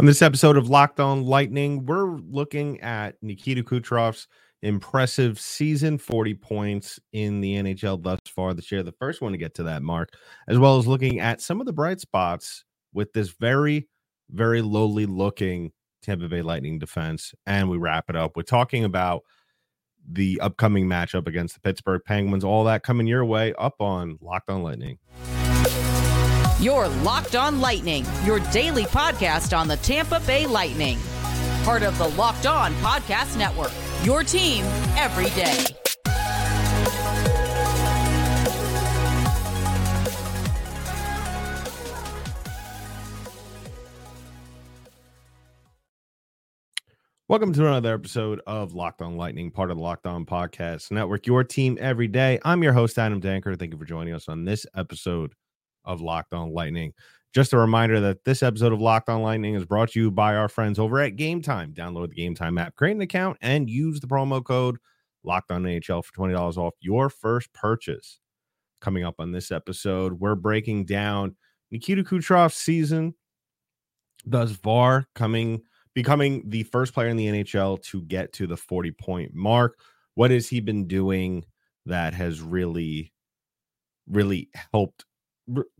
On this episode of Locked On Lightning, we're looking at Nikita Kucherov's impressive season 40 points in the NHL thus far this year, the first one to get to that mark, as well as looking at some of the bright spots with this very, very lowly looking Tampa Bay Lightning defense. And we wrap it up with talking about the upcoming matchup against the Pittsburgh Penguins. All that coming your way up on Locked On Lightning. Your Locked On Lightning, your daily podcast on the Tampa Bay Lightning. Part of the Locked On Podcast Network, your team every day. Welcome to another episode of Locked On Lightning, part of the Locked On Podcast Network, your team every day. I'm your host, Adam Danker. Thank you for joining us on this episode of Locked On Lightning. Just a reminder that this episode of Locked On Lightning is brought to you by our friends over at Game Time. Download the Game Time app, create an account, and use the promo code Locked On NHL for twenty dollars off your first purchase. Coming up on this episode, we're breaking down Nikita Kucherov's season thus far, coming becoming the first player in the NHL to get to the forty point mark. What has he been doing that has really, really helped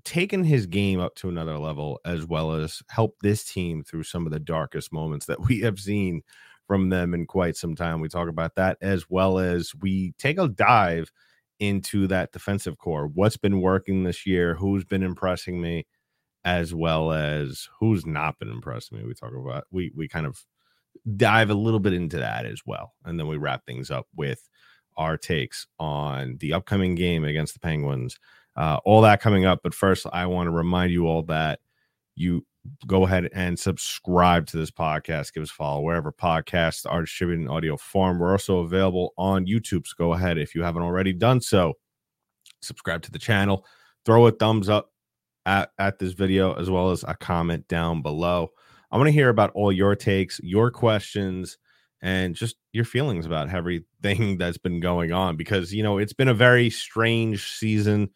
taken his game up to another level as well as helped this team through some of the darkest moments that we have seen from them in quite some time. We talk about that as well as we take a dive into that defensive core. What's been working this year? Who's been impressing me? As well as who's not been impressing me. We talk about we we kind of dive a little bit into that as well. And then we wrap things up with our takes on the upcoming game against the Penguins uh, all that coming up. But first, I want to remind you all that you go ahead and subscribe to this podcast. Give us a follow wherever podcasts are distributed in audio form. We're also available on YouTube. So go ahead if you haven't already done so. Subscribe to the channel. Throw a thumbs up at, at this video as well as a comment down below. I want to hear about all your takes, your questions, and just your feelings about everything that's been going on because you know it's been a very strange season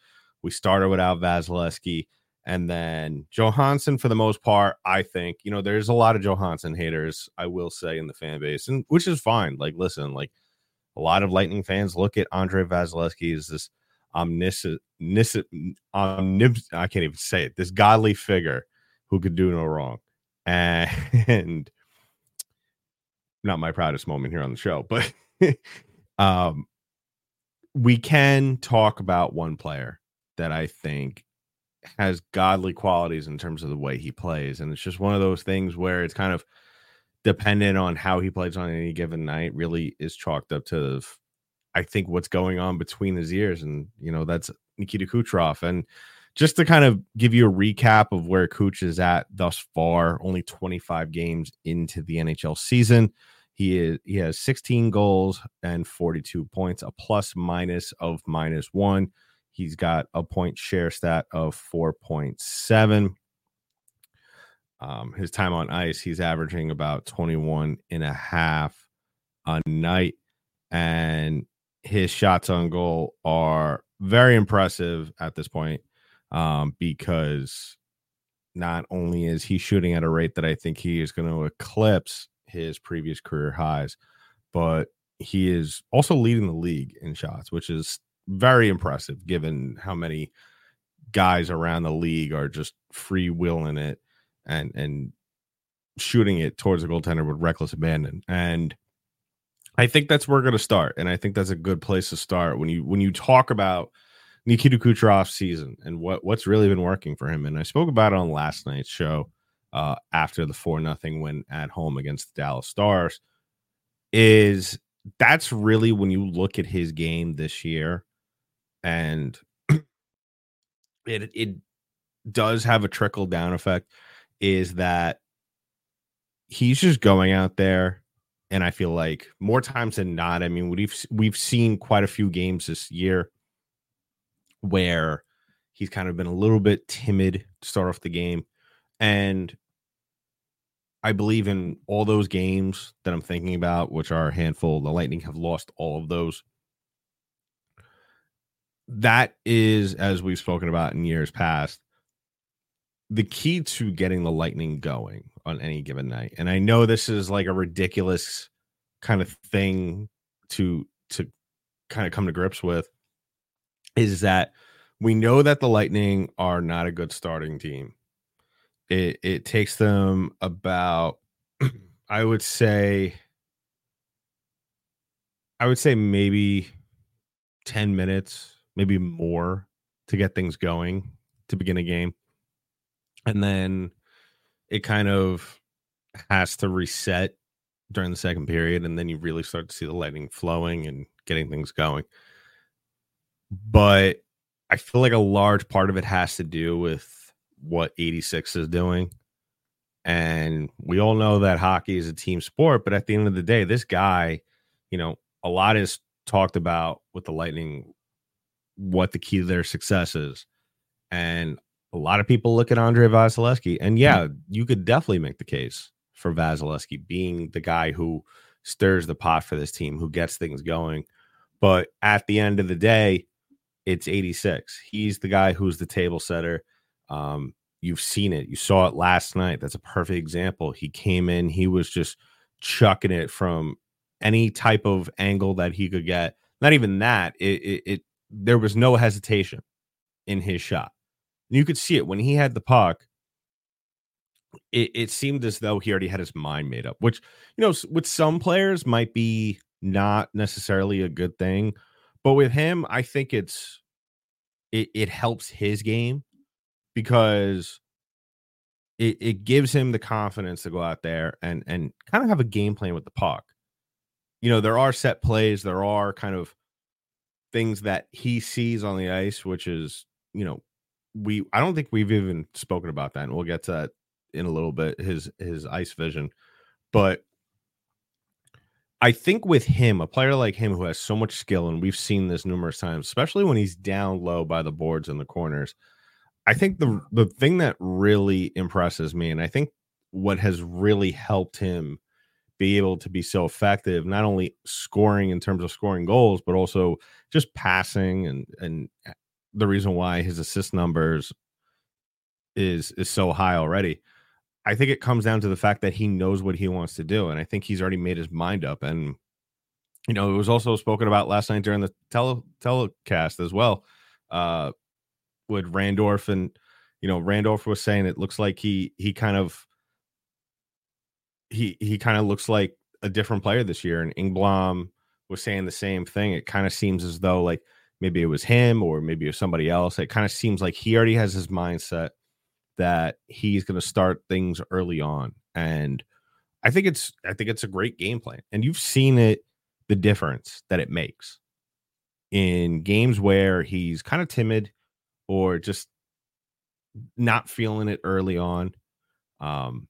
we started without Vasilevskiy. And then Johansson, for the most part, I think, you know, there's a lot of Johansson haters, I will say, in the fan base, and which is fine. Like, listen, like a lot of Lightning fans look at Andrei Vasilevskiy as this omniscient, omnib, I can't even say it, this godly figure who could do no wrong. And not my proudest moment here on the show, but um, we can talk about one player that I think has godly qualities in terms of the way he plays. And it's just one of those things where it's kind of dependent on how he plays on any given night, really is chalked up to, I think, what's going on between his ears. And, you know, that's Nikita Kucherov. And just to kind of give you a recap of where Kuch is at thus far, only 25 games into the NHL season. He is he has 16 goals and 42 points, a plus minus of minus one. He's got a point share stat of 4.7. Um, his time on ice, he's averaging about 21 and a half a night. And his shots on goal are very impressive at this point um, because not only is he shooting at a rate that I think he is going to eclipse his previous career highs, but he is also leading the league in shots, which is very impressive given how many guys around the league are just free willing it and and shooting it towards the goaltender with reckless abandon. And I think that's where we're going to start. And I think that's a good place to start when you when you talk about Nikita Kucherov's season and what what's really been working for him. And I spoke about it on last night's show uh, after the four nothing win at home against the Dallas Stars. Is that's really when you look at his game this year and it it does have a trickle down effect is that he's just going out there and I feel like more times than not I mean we've we've seen quite a few games this year where he's kind of been a little bit timid to start off the game and I believe in all those games that I'm thinking about, which are a handful. The Lightning have lost all of those that is, as we've spoken about in years past, the key to getting the Lightning going. on any given night. And I know this is like a ridiculous kind of thing to to kind of come to grips with is that we know that the Lightning are not a good starting team. It it takes them about I would say I would say maybe 10 minutes, maybe more to get things going to begin a game. And then it kind of has to reset during the second period. And then you really start to see the lightning flowing and getting things going. But I feel like a large part of it has to do with what 86 is doing. And we all know that hockey is a team sport, but at the end of the day, this guy, you know, a lot is talked about with the Lightning what the key to their success is. And a lot of people look at Andrei Vasilevskiy, and yeah, you could definitely make the case for Vasilevskiy being the guy who stirs the pot for this team, who gets things going. But at the end of the day, it's 86. He's the guy who's the table setter. Um, you've seen it. You saw it last night. That's a perfect example. He came in, he was just chucking it from any type of angle that he could get. Not even that. It, it, it there was no hesitation in his shot. You could see it when he had the puck. It, it seemed as though he already had his mind made up, which you know, with some players might be not necessarily a good thing, but with him, I think it's it, it helps his game because it, it gives him the confidence to go out there and and kind of have a game plan with the puck. You know, there are set plays, there are kind of things that he sees on the ice, which is, you know, we I don't think we've even spoken about that, and we'll get to that in a little bit, his his ice vision. But I think with him, a player like him who has so much skill, and we've seen this numerous times, especially when he's down low by the boards in the corners. I think the the thing that really impresses me, and I think what has really helped him be able to be so effective, not only scoring in terms of scoring goals, but also just passing and and the reason why his assist numbers is is so high already. I think it comes down to the fact that he knows what he wants to do, and I think he's already made his mind up. And you know, it was also spoken about last night during the tele telecast as well, uh, with Randorf and you know Randorf was saying it looks like he he kind of he he kind of looks like a different player this year, and Engblom was saying the same thing. It kind of seems as though like maybe it was him or maybe it was somebody else. It kind of seems like he already has his mindset that he's going to start things early on and i think it's i think it's a great game plan and you've seen it the difference that it makes in games where he's kind of timid or just not feeling it early on um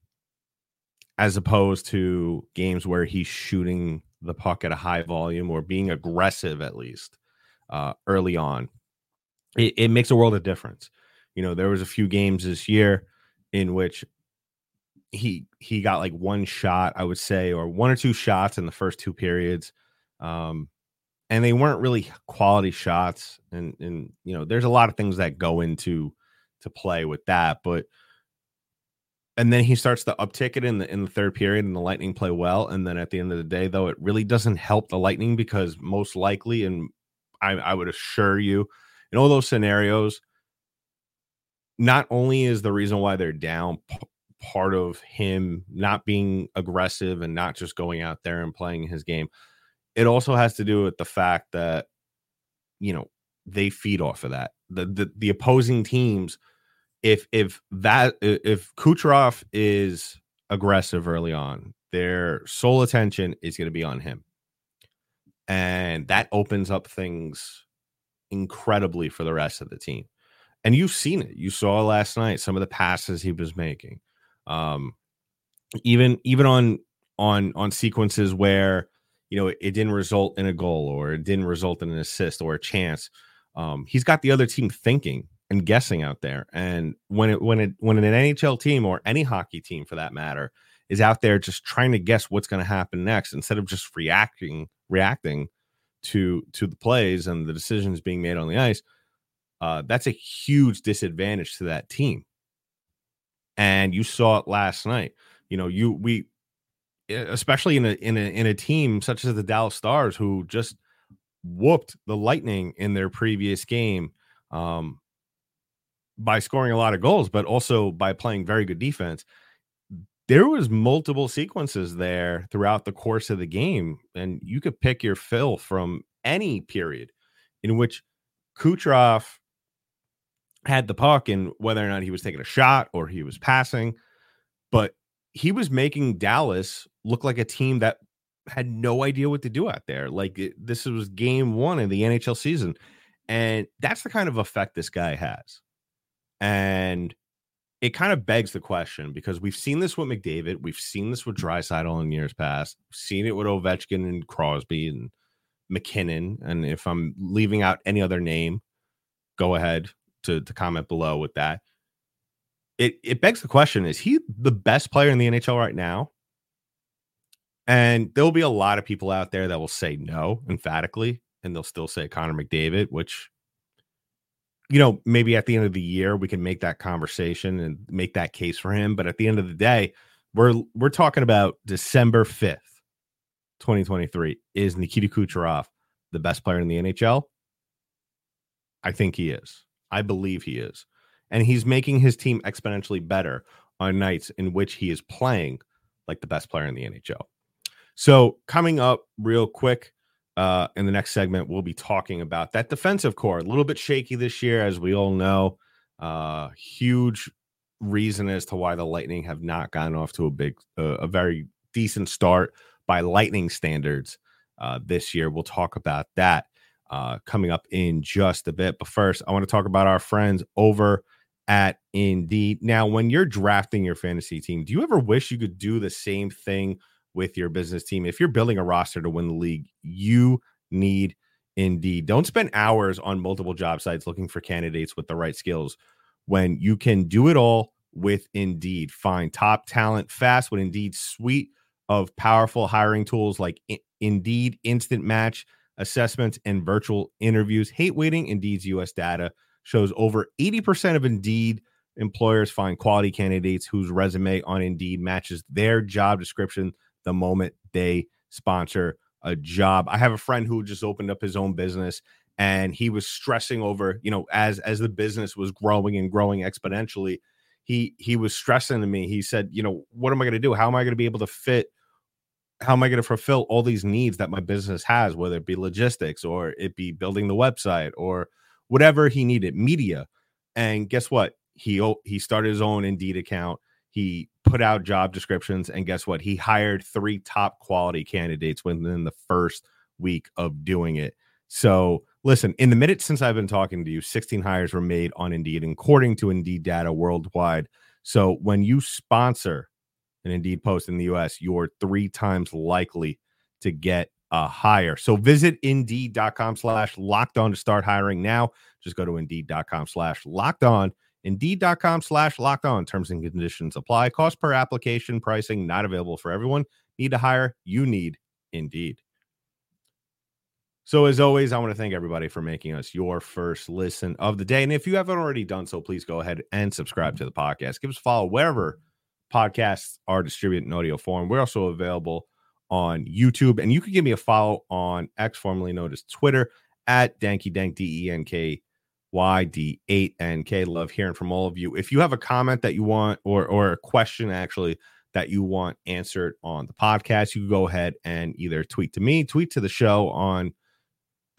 as opposed to games where he's shooting the puck at a high volume or being aggressive at least uh, early on it, it makes a world of difference you know, there was a few games this year in which he he got like one shot, I would say, or one or two shots in the first two periods. Um, and they weren't really quality shots. And and you know, there's a lot of things that go into to play with that, but and then he starts to uptick it in the in the third period and the lightning play well and then at the end of the day though it really doesn't help the lightning because most likely and i, I would assure you in all those scenarios not only is the reason why they're down p- part of him not being aggressive and not just going out there and playing his game, it also has to do with the fact that you know they feed off of that. The the, the opposing teams, if if that if Kucherov is aggressive early on, their sole attention is going to be on him. And that opens up things incredibly for the rest of the team and you've seen it. You saw last night some of the passes he was making. Um, even even on on on sequences where you know it, didn't result in a goal or it didn't result in an assist or a chance. Um, he's got the other team thinking and guessing out there. And when it when it when an NHL team or any hockey team for that matter is out there just trying to guess what's going to happen next instead of just reacting reacting to to the plays and the decisions being made on the ice uh, that's a huge disadvantage to that team. And you saw it last night. You know, you we especially in a in a in a team such as the Dallas Stars who just whooped the Lightning in their previous game um, by scoring a lot of goals, but also by playing very good defense. There was multiple sequences there throughout the course of the game, and you could pick your fill from any period in which Kucherov had the puck and whether or not he was taking a shot or he was passing, but he was making Dallas look like a team that had no idea what to do out there. Like this was game one in the NHL season. And that's the kind of effect this guy has. And it kind of begs the question because we've seen this with McDavid, we've seen this with Draisaitl in years past, we've seen it with Ovechkin and Crosby and MacKinnon. And if I'm leaving out any other name, go ahead to, to comment below with that. It it begs the question: Is he the best player in the NHL right now? And there'll be a lot of people out there that will say no emphatically, and they'll still say Connor McDavid, which, you know, maybe at the end of the year we can make that conversation and make that case for him. But at the end of the day, we're we're talking about December 5th, 2023. Is Nikita Kucherov the best player in the NHL? I think he is. I believe he is. And he's making his team exponentially better on nights in which he is playing like the best player in the NHL. So, coming up real quick uh, in the next segment, we'll be talking about that defensive core. A little bit shaky this year, as we all know. Uh, huge reason as to why the Lightning have not gotten off to a big, uh, a very decent start by Lightning standards uh, this year. We'll talk about that uh, coming up in just a bit. But first, I want to talk about our friends over at Indeed. Now, when you're drafting your fantasy team, do you ever wish you could do the same thing? With your business team. If you're building a roster to win the league, you need Indeed. Don't spend hours on multiple job sites looking for candidates with the right skills when you can do it all with Indeed. Find top talent fast with Indeed's suite of powerful hiring tools like Indeed Instant Match assessments and virtual interviews. Hate waiting. Indeed's US data shows over 80% of Indeed employers find quality candidates whose resume on Indeed matches their job description the moment they sponsor a job. I have a friend who just opened up his own business and he was stressing over, you know, as as the business was growing and growing exponentially, he he was stressing to me. He said, you know, what am I going to do? How am I going to be able to fit how am I going to fulfill all these needs that my business has, whether it be logistics or it be building the website or whatever he needed, media. And guess what? He he started his own Indeed account. He put out job descriptions, and guess what? He hired three top quality candidates within the first week of doing it. So, listen, in the minute since I've been talking to you, 16 hires were made on Indeed, according to Indeed data worldwide. So, when you sponsor an Indeed post in the US, you're three times likely to get a hire. So, visit indeed.com slash locked on to start hiring now. Just go to indeed.com slash locked on Indeed.com slash locked on. Terms and conditions apply. Cost per application pricing not available for everyone. Need to hire? You need Indeed. So, as always, I want to thank everybody for making us your first listen of the day. And if you haven't already done so, please go ahead and subscribe to the podcast. Give us a follow wherever podcasts are distributed in audio form. We're also available on YouTube. And you can give me a follow on X, formerly known as Twitter, at Danky Dank, D E N K YD8NK. Love hearing from all of you. If you have a comment that you want or or a question actually that you want answered on the podcast, you can go ahead and either tweet to me, tweet to the show on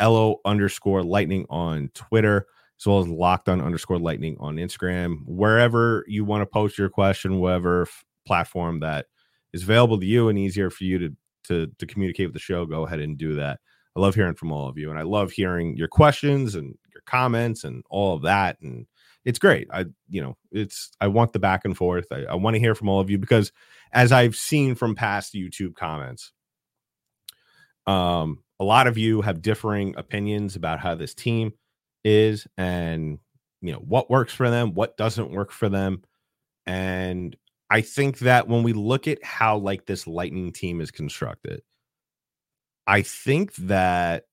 LO underscore lightning on Twitter, as well as locked on underscore lightning on Instagram. Wherever you want to post your question, whatever f- platform that is available to you and easier for you to to to communicate with the show, go ahead and do that. I love hearing from all of you, and I love hearing your questions and comments and all of that. And it's great. I, you know, it's I want the back and forth. I, I want to hear from all of you because, as I've seen from past YouTube comments, um, a lot of you have differing opinions about how this team is, and you know what works for them, what doesn't work for them, and I think that when we look at how like this Lightning team is constructed I think that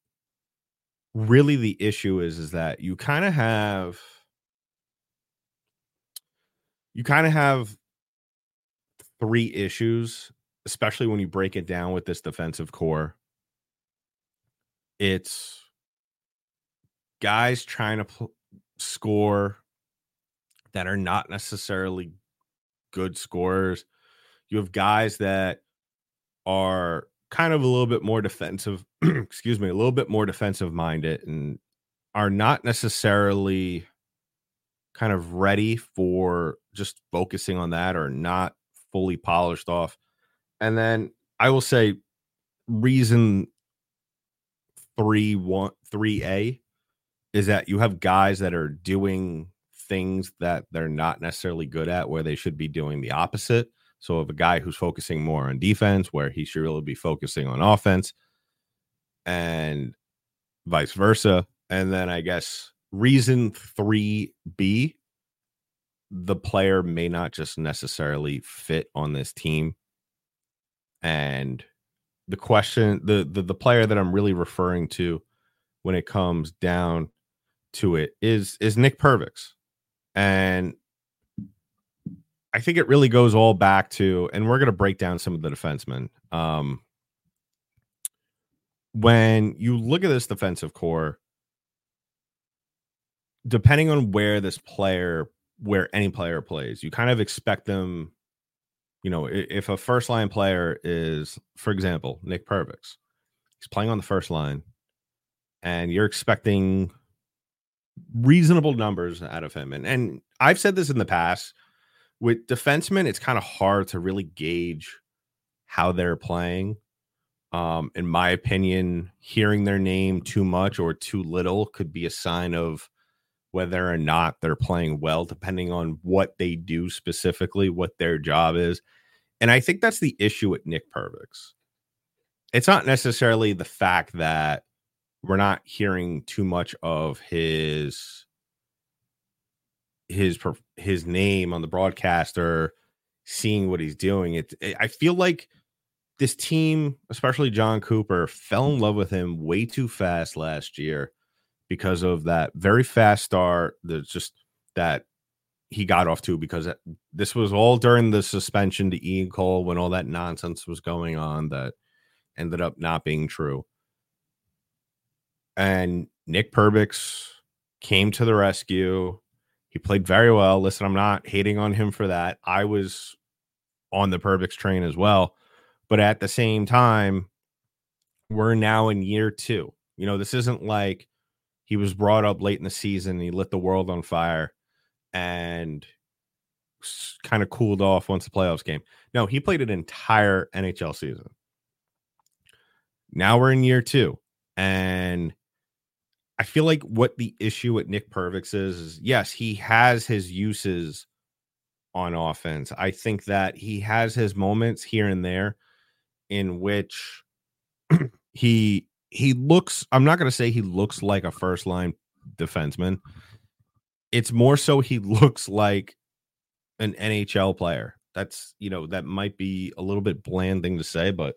really the issue is is that you kind of have you kind of have three issues, especially when you break it down with this defensive core. It's guys trying to pl- score that are not necessarily good scorers. You have guys that are kind of a little bit more defensive, excuse me, a little bit more defensive minded and are not necessarily kind of ready for just focusing on that or not fully polished off. And then I will say reason three one three A is that you have guys that are doing things that they're not necessarily good at where they should be doing the opposite. So of a guy who's focusing more on defense where he should really be focusing on offense and vice versa. And then I guess reason 3B the player may not just necessarily fit on this team. And the question the the, the player that I'm really referring to when it comes down to it is is Nick Perbix. And I think it really goes all back to, and we're going to break down some of the defensemen. Um, when you look at this defensive core, depending on where this player, where any player plays, you kind of expect them. You know, if a first line player is, for example, Nick Perbix, he's playing on the first line, and you're expecting reasonable numbers out of him. And and I've said this in the past with defensemen, it's kind of hard to really gauge how they're playing. Um, in my opinion, hearing their name too much or too little could be a sign of whether or not they're playing well, depending on what they do specifically, what their job is. And I think that's the issue with Nick Perbix. It's not necessarily the fact that we're not hearing too much of his his his name on the broadcast or seeing what he's doing. It, it I feel like this team, especially Jon Cooper, fell in love with him way too fast last year because of that very fast start. That's just that he got off to because eh, this was all during the suspension to Ian Cole when all that nonsense was going on that ended up not being true. And Nick Perbix came to the rescue he played very well. Listen, I'm not hating on him for that. I was on the Perbix train as well. But at the same time, we're now in year two. You know, this isn't like he was brought up late in the season he lit the world on fire and kind of cooled off once the playoffs came. No, he played an entire NHL season. Now we're in year two. And I feel like what the issue with Nick Perbix is, is yes, he has his uses on offense. I think that he has his moments here and there in which he he looks I'm not going to say he looks like a first line defenseman. It's more so he looks like an NHL player. That's, you know, that might be a little bit bland thing to say, but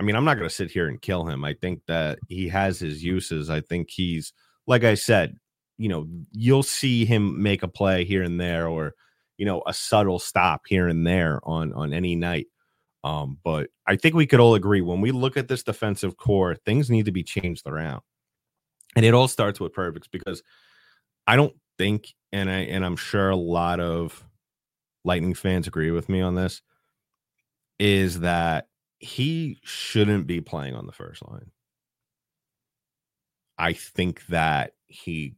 I mean, I'm not going to sit here and kill him. I think that he has his uses. I think he's, like I said, you know, you'll see him make a play here and there, or you know, a subtle stop here and there on on any night. Um, but I think we could all agree when we look at this defensive core, things need to be changed around, and it all starts with Perbix because I don't think, and I and I'm sure a lot of Lightning fans agree with me on this, is that he shouldn't be playing on the first line. I think that he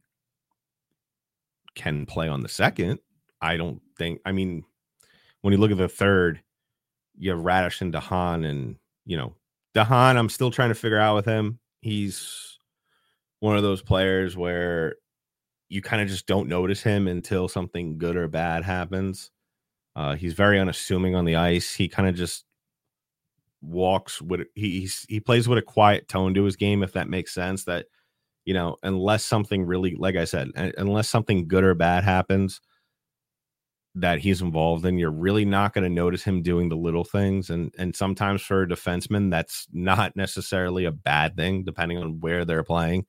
can play on the second. I don't think, I mean, when you look at the third, you have Raddysh and de Haan, and you know, de Haan, I'm still trying to figure out with him. He's one of those players where you kind of just don't notice him until something good or bad happens. Uh, he's very unassuming on the ice. He kind of just walks with he he plays with a quiet tone to his game, if that makes sense. That you know, unless something really, like I said, unless something good or bad happens that he's involved in, you're really not going to notice him doing the little things. And and sometimes for a defenseman, that's not necessarily a bad thing, depending on where they're playing.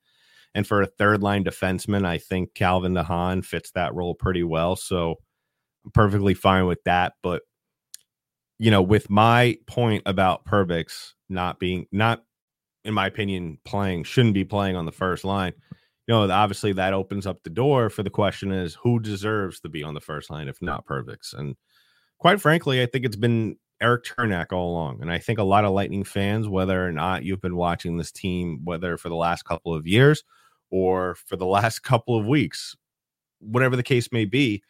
And for a third line defenseman, I think Calvin de Haan fits that role pretty well. So I'm perfectly fine with that. But you know, with my point about Perbix not being not in my opinion, playing shouldn't be playing on the first line. You know, obviously that opens up the door for the question is who deserves to be on the first line if not Perbix. And quite frankly, I think it's been Eric Cernak all along. And I think a lot of Lightning fans, whether or not you've been watching this team, whether for the last couple of years or for the last couple of weeks, whatever the case may be,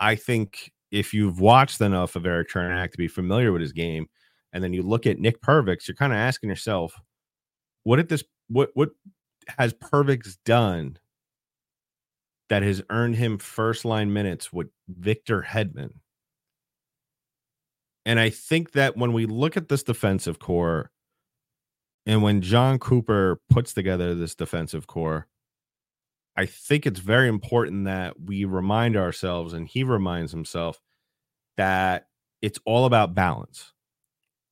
I think if you've watched enough of Eric Cernak to be familiar with his game, and then you look at Nick Perbix, you're kind of asking yourself, what did this what what has Perbix done that has earned him first line minutes with Victor Hedman? And I think that when we look at this defensive core and when Jon Cooper puts together this defensive core, I think it's very important that we remind ourselves and he reminds himself that it's all about balance.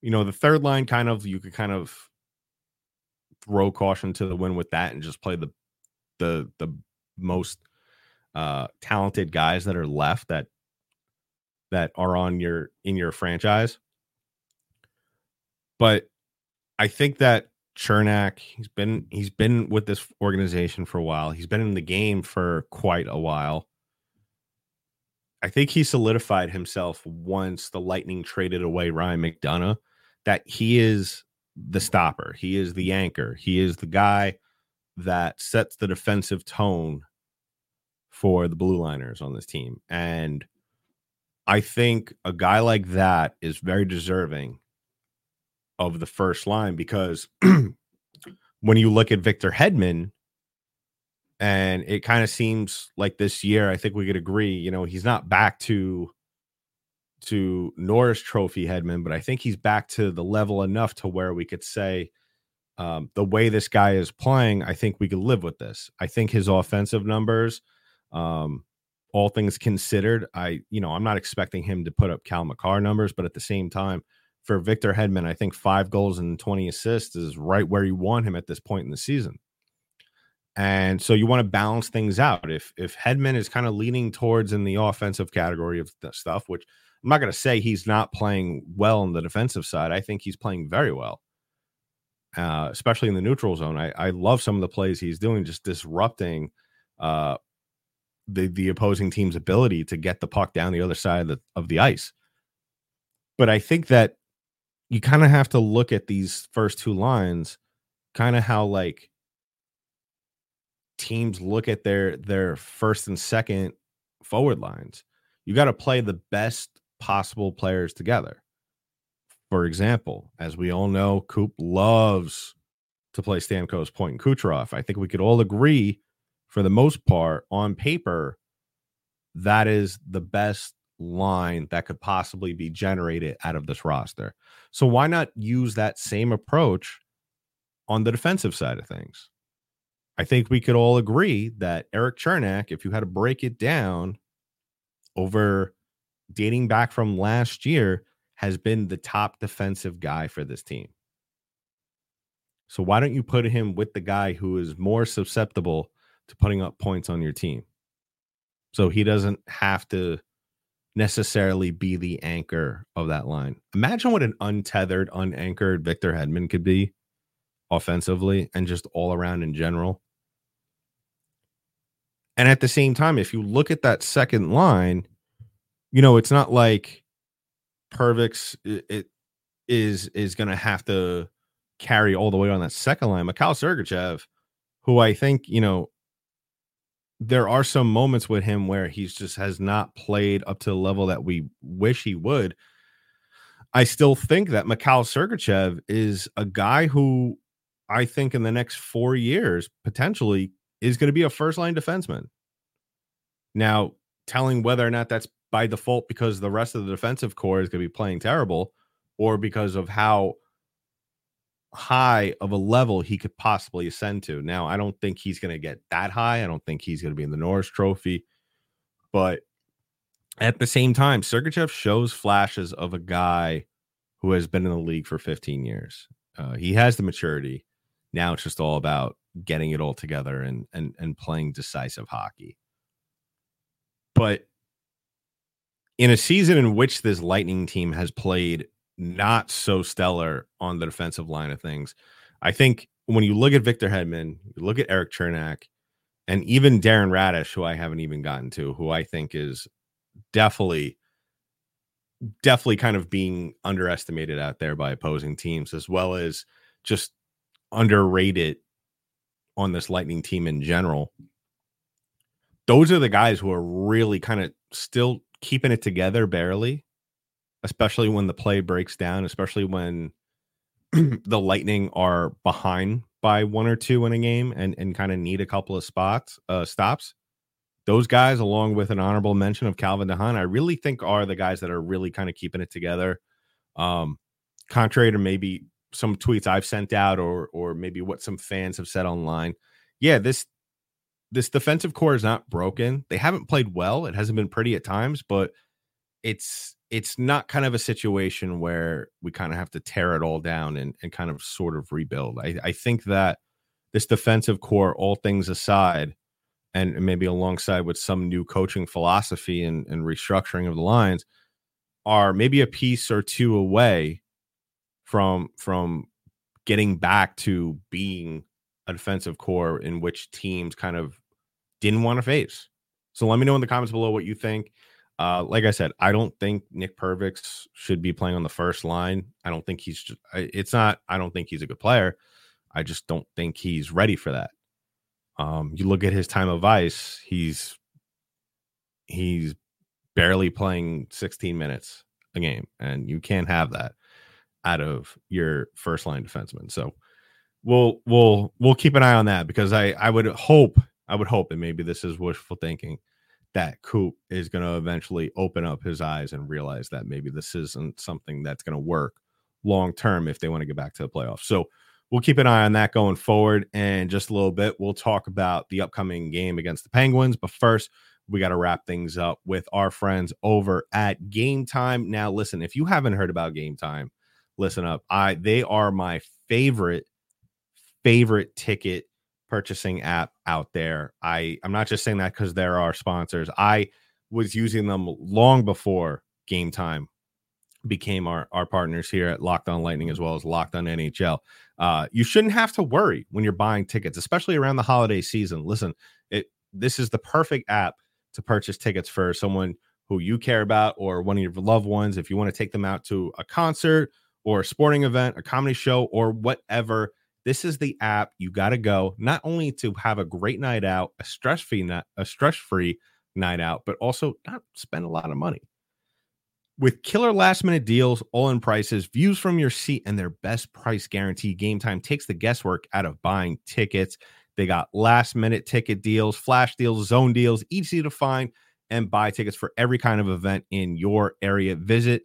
You know, the third line kind of you could kind of throw caution to the wind with that and just play the the the most uh talented guys that are left that that are on your in your franchise. But I think that Cernak, he's been he's been with this organization for a while. He's been in the game for quite a while. I think he solidified himself once the Lightning traded away Ryan McDonagh that he is the stopper. He is the anchor. He is the guy that sets the defensive tone for the blue liners on this team. And I think a guy like that is very deserving of the first line because when you look at Victor Hedman, and it kind of seems like this year, I think we could agree, you know, he's not back to to Norris Trophy Hedman, but I think he's back to the level enough to where we could say um, the way this guy is playing, I think we could live with this. I think his offensive numbers, um, all things considered, I you know I'm not expecting him to put up Cal Makar numbers, but at the same time, for Victor Hedman, I think five goals and 20 assists is right where you want him at this point in the season. And so you want to balance things out. If if Hedman is kind of leaning towards in the offensive category of stuff, which I'm not going to say he's not playing well on the defensive side. I think he's playing very well, uh, especially in the neutral zone. I, I love some of the plays he's doing, just disrupting uh, the the opposing team's ability to get the puck down the other side of the, of the ice. But I think that you kind of have to look at these first two lines, kind of how like teams look at their their first and second forward lines. You got to play the best possible players together. For example, as we all know, Coop loves to play Stamkos, Point, and Kucherov. I think we could all agree, for the most part, on paper, that is the best line that could possibly be generated out of this roster. So why not use that same approach on the defensive side of things? I think we could all agree that Eric Cernak, if you had to break it down over dating back from last year, has been the top defensive guy for this team. So why don't you put him with the guy who is more susceptible to putting up points on your team? So he doesn't have to necessarily be the anchor of that line. Imagine what an untethered, unanchored Victor Hedman could be offensively and just all around in general. And at the same time, if you look at that second line, you know, it's not like Perbix it, it is is going to have to carry all the way on that second line. Mikhail Sergachev, who I think you know, there are some moments with him where he's just has not played up to the level that we wish he would. I still think that Mikhail Sergachev is a guy who I think in the next four years potentially is going to be a first line defenseman. Now, telling whether or not that's by default because the rest of the defensive core is going to be playing terrible or because of how high of a level he could possibly ascend to. Now, I don't think he's going to get that high. I don't think he's going to be in the Norris Trophy. But at the same time, Sergachev shows flashes of a guy who has been in the league for 15 years. Uh, he has the maturity. Now it's just all about getting it all together and and and playing decisive hockey. But in a season in which this Lightning team has played not so stellar on the defensive line of things, I think when you look at Victor Hedman, you look at Eric Cernak, and even Darren Raddysh, who I haven't even gotten to, who I think is definitely, definitely kind of being underestimated out there by opposing teams, as well as just underrated on this Lightning team in general. Those are the guys who are really kind of still keeping it together barely, especially when the play breaks down, especially when the Lightning are behind by one or two in a game and, and kind of need a couple of spots, uh, stops. Those guys, along with an honorable mention of Calvin de Haan, I really think are the guys that are really kind of keeping it together. Um, contrary to maybe some tweets I've sent out or or maybe what some fans have said online. Yeah, this this defensive core is not broken. They haven't played well. It hasn't been pretty at times, but it's it's not kind of a situation where we kind of have to tear it all down and, and kind of sort of rebuild. I, I think that this defensive core, all things aside, and maybe alongside with some new coaching philosophy and, and restructuring of the lines, are maybe a piece or two away from from getting back to being a defensive core in which teams kind of didn't want to face. So let me know in the comments below what you think. Uh, like I said, I don't think Nick Perbix should be playing on the first line. I don't think he's. Just, it's not. I don't think he's a good player. I just don't think he's ready for that. Um, you look at his time of ice. He's he's barely playing 16 minutes a game, and you can't have that out of your first line defenseman. So we'll we'll we'll keep an eye on that because I I would hope I would hope and maybe this is wishful thinking that Coop is going to eventually open up his eyes and realize that maybe this isn't something that's going to work long term if they want to get back to the playoffs. So we'll keep an eye on that going forward. And just a little bit, we'll talk about the upcoming game against the Penguins. But first, we got to wrap things up with our friends over at Game Time. Now, listen, if you haven't heard about Game Time, listen up. I they are my favorite favorite ticket purchasing app out there. I I'm not just saying that because there are sponsors. I was using them long before Game Time became our our partners here at Locked On Lightning as well as Locked On NHL. Uh, you shouldn't have to worry when you're buying tickets, especially around the holiday season. Listen, it this is the perfect app to purchase tickets for someone who you care about or one of your loved ones. If you want to take them out to a concert or a sporting event, a comedy show, or whatever, this is the app you got to go not only to have a great night out, a stress free night, a stress free night out, but also not spend a lot of money. With killer last minute deals, all in prices, views from your seat, and their best price guarantee, Game Time takes the guesswork out of buying tickets. They got last minute ticket deals, flash deals, zone deals, easy to find and buy tickets for every kind of event in your area. Visit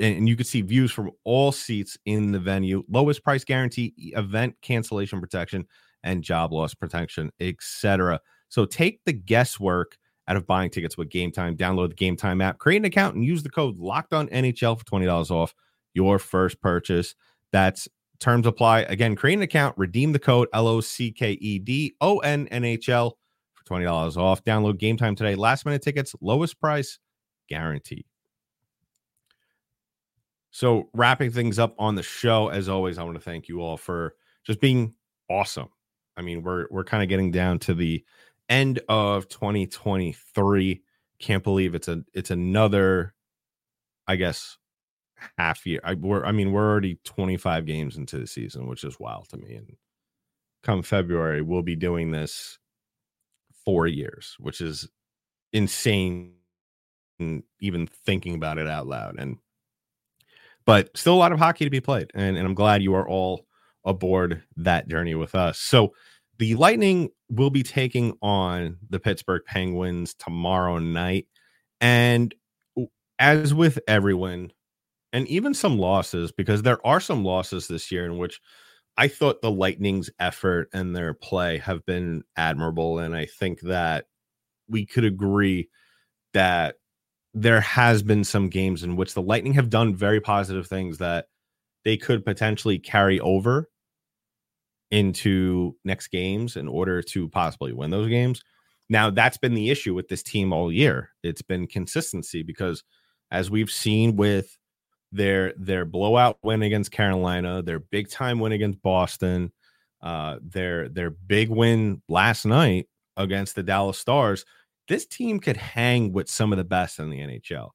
and you can see views from all seats in the venue, lowest price guarantee, event cancellation protection, and job loss protection, etc. So take the guesswork out of buying tickets with Game Time. Download the Game Time app, create an account, and use the code Locked On NHL for twenty dollars off your first purchase. That's terms apply. Again, create an account, redeem the code L O C K E D O N N H L for twenty dollars off. Download Game Time today. Last minute tickets, lowest price guaranteed. So, wrapping things up on the show, as always, I want to thank you all for just being awesome. I mean, we're we're kind of getting down to the end of 2023. Can't believe it's a it's another, I guess, half year. I we're I mean, we're already 25 games into the season, which is wild to me. And come February, we'll be doing this four years, which is insane. And even thinking about it out loud, and but still a lot of hockey to be played. And, and I'm glad you are all aboard that journey with us. So the Lightning will be taking on the Pittsburgh Penguins tomorrow night. And as with everyone, and even some losses, because there are some losses this year in which I thought the Lightning's effort and their play have been admirable. And I think that we could agree that there has been some games in which the Lightning have done very positive things that they could potentially carry over into next games in order to possibly win those games. Now, that's been the issue with this team all year. It's been consistency because as we've seen with their their blowout win against Carolina, their big time win against Boston, uh, their their big win last night against the Dallas Stars, this team could hang with some of the best in the NHL,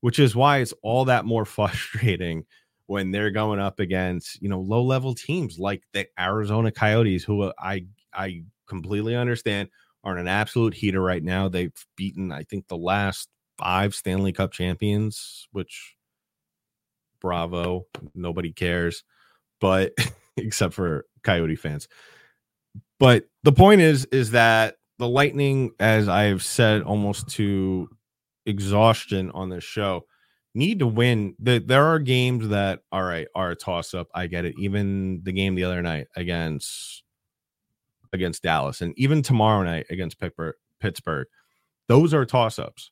which is why it's all that more frustrating when they're going up against you know low level teams like the Arizona Coyotes, who uh, I I completely understand are an absolute heater right now. They've beaten I think the last five Stanley Cup champions, which bravo, nobody cares, but except for Coyote fans. But the point is, is that the Lightning, as I've said almost to exhaustion on this show, need to win. The, there are games that, all right, are a toss up. I get it. Even the game the other night against against Dallas, and even tomorrow night against Pittsburgh, those are toss ups.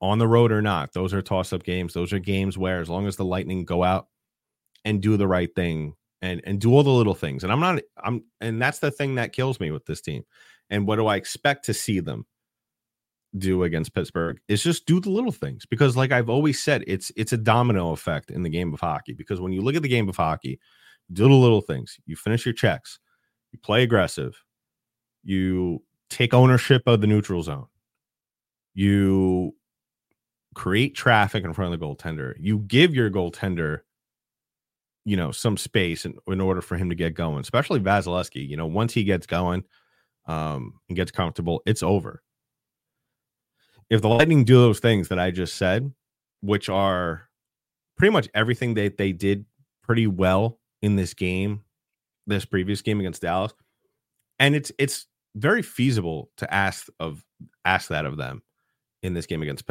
On the road or not, those are toss up games. Those are games where, as long as the Lightning go out and do the right thing and and do all the little things, and I'm not, I'm, and that's the thing that kills me with this team. And what do I expect to see them? do against Pittsburgh is just do the little things. Because like I've always said it's it's a domino effect in the game of hockey. Because when you look at the game of hockey do the little things. You finish your checks. You play aggressive. You take ownership of the neutral zone. You create traffic in front of the goaltender. You give your goaltender you know some space in, in order for him to get going especially Vasilevskiy. You know once he gets going um and gets comfortable it's over if the Lightning do those things that I just said, which are pretty much everything that they did pretty well in this game, this previous game against Dallas, and it's it's very feasible to ask of ask that of them in this game against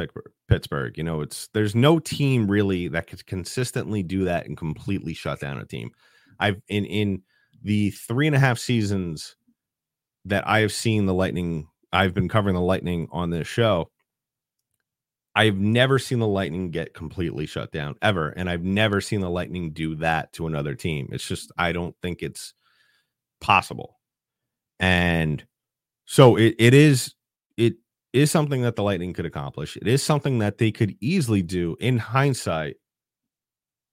Pittsburgh. You know, it's there's no team really that could consistently do that and completely shut down a team. I've in in the three and a half seasons that I have seen the Lightning, I've been covering the Lightning on this show. I've never seen the Lightning get completely shut down ever. And I've never seen the Lightning do that to another team. It's just, I don't think it's possible. And so it, it is, it is something that the Lightning could accomplish. It is something that they could easily do in hindsight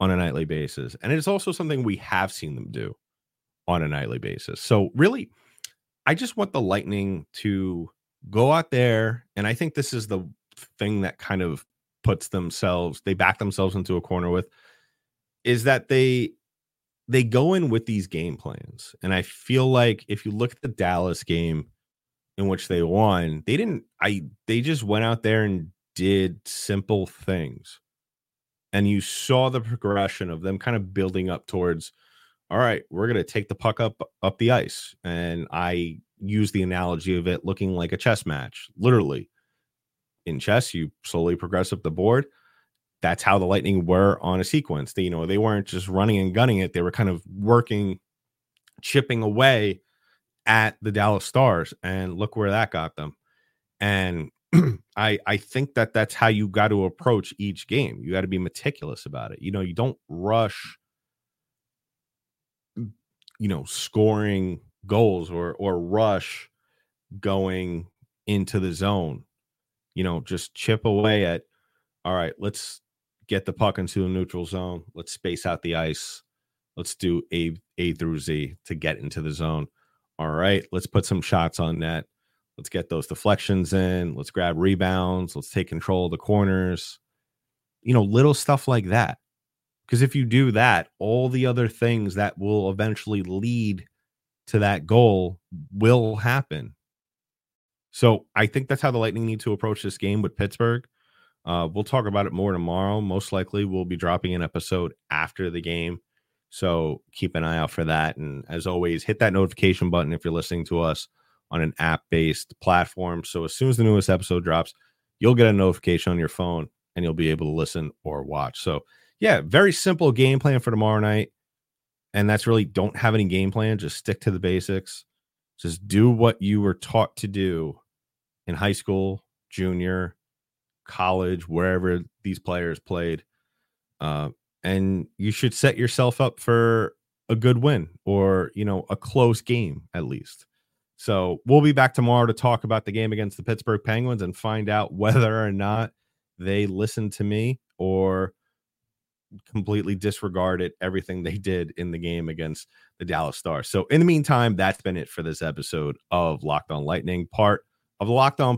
on a nightly basis. And it's also something we have seen them do on a nightly basis. So really, I just want the Lightning to go out there. And I think this is the thing that kind of puts themselves they back themselves into a corner with is that they they go in with these game plans and i feel like if you look at the dallas game in which they won they didn't i they just went out there and did simple things and you saw the progression of them kind of building up towards all right we're going to take the puck up up the ice and i use the analogy of it looking like a chess match literally in chess, you slowly progress up the board. That's how the Lightning were on a sequence. They, you know, they weren't just running and gunning it; they were kind of working, chipping away at the Dallas Stars, and look where that got them. And I I think that that's how you got to approach each game. You got to be meticulous about it. You know, you don't rush. You know, scoring goals or or rush going into the zone you know, just chip away at, all right, let's get the puck into the neutral zone. Let's space out the ice. Let's do A A through Z to get into the zone. All right, let's put some shots on net. Let's get those deflections in. Let's grab rebounds. Let's take control of the corners. You know, little stuff like that. Because if you do that, all the other things that will eventually lead to that goal will happen. So I think that's how the Lightning need to approach this game with Pittsburgh. Uh, we'll talk about it more tomorrow. Most likely, we'll be dropping an episode after the game. So keep an eye out for that. And as always, hit that notification button if you're listening to us on an app based platform. So as soon as the newest episode drops, you'll get a notification on your phone and you'll be able to listen or watch. So, yeah, very simple game plan for tomorrow night. And that's really don't have any game plan, just stick to the basics. Just do what you were taught to do in high school, junior, college, wherever these players played. Uh, and you should set yourself up for a good win or, you know, a close game at least. So we'll be back tomorrow to talk about the game against the Pittsburgh Penguins and find out whether or not they listened to me or completely disregarded everything they did in the game against the Dallas Stars. So in the meantime, that's been it for this episode of Locked On Lightning, part of the Locked On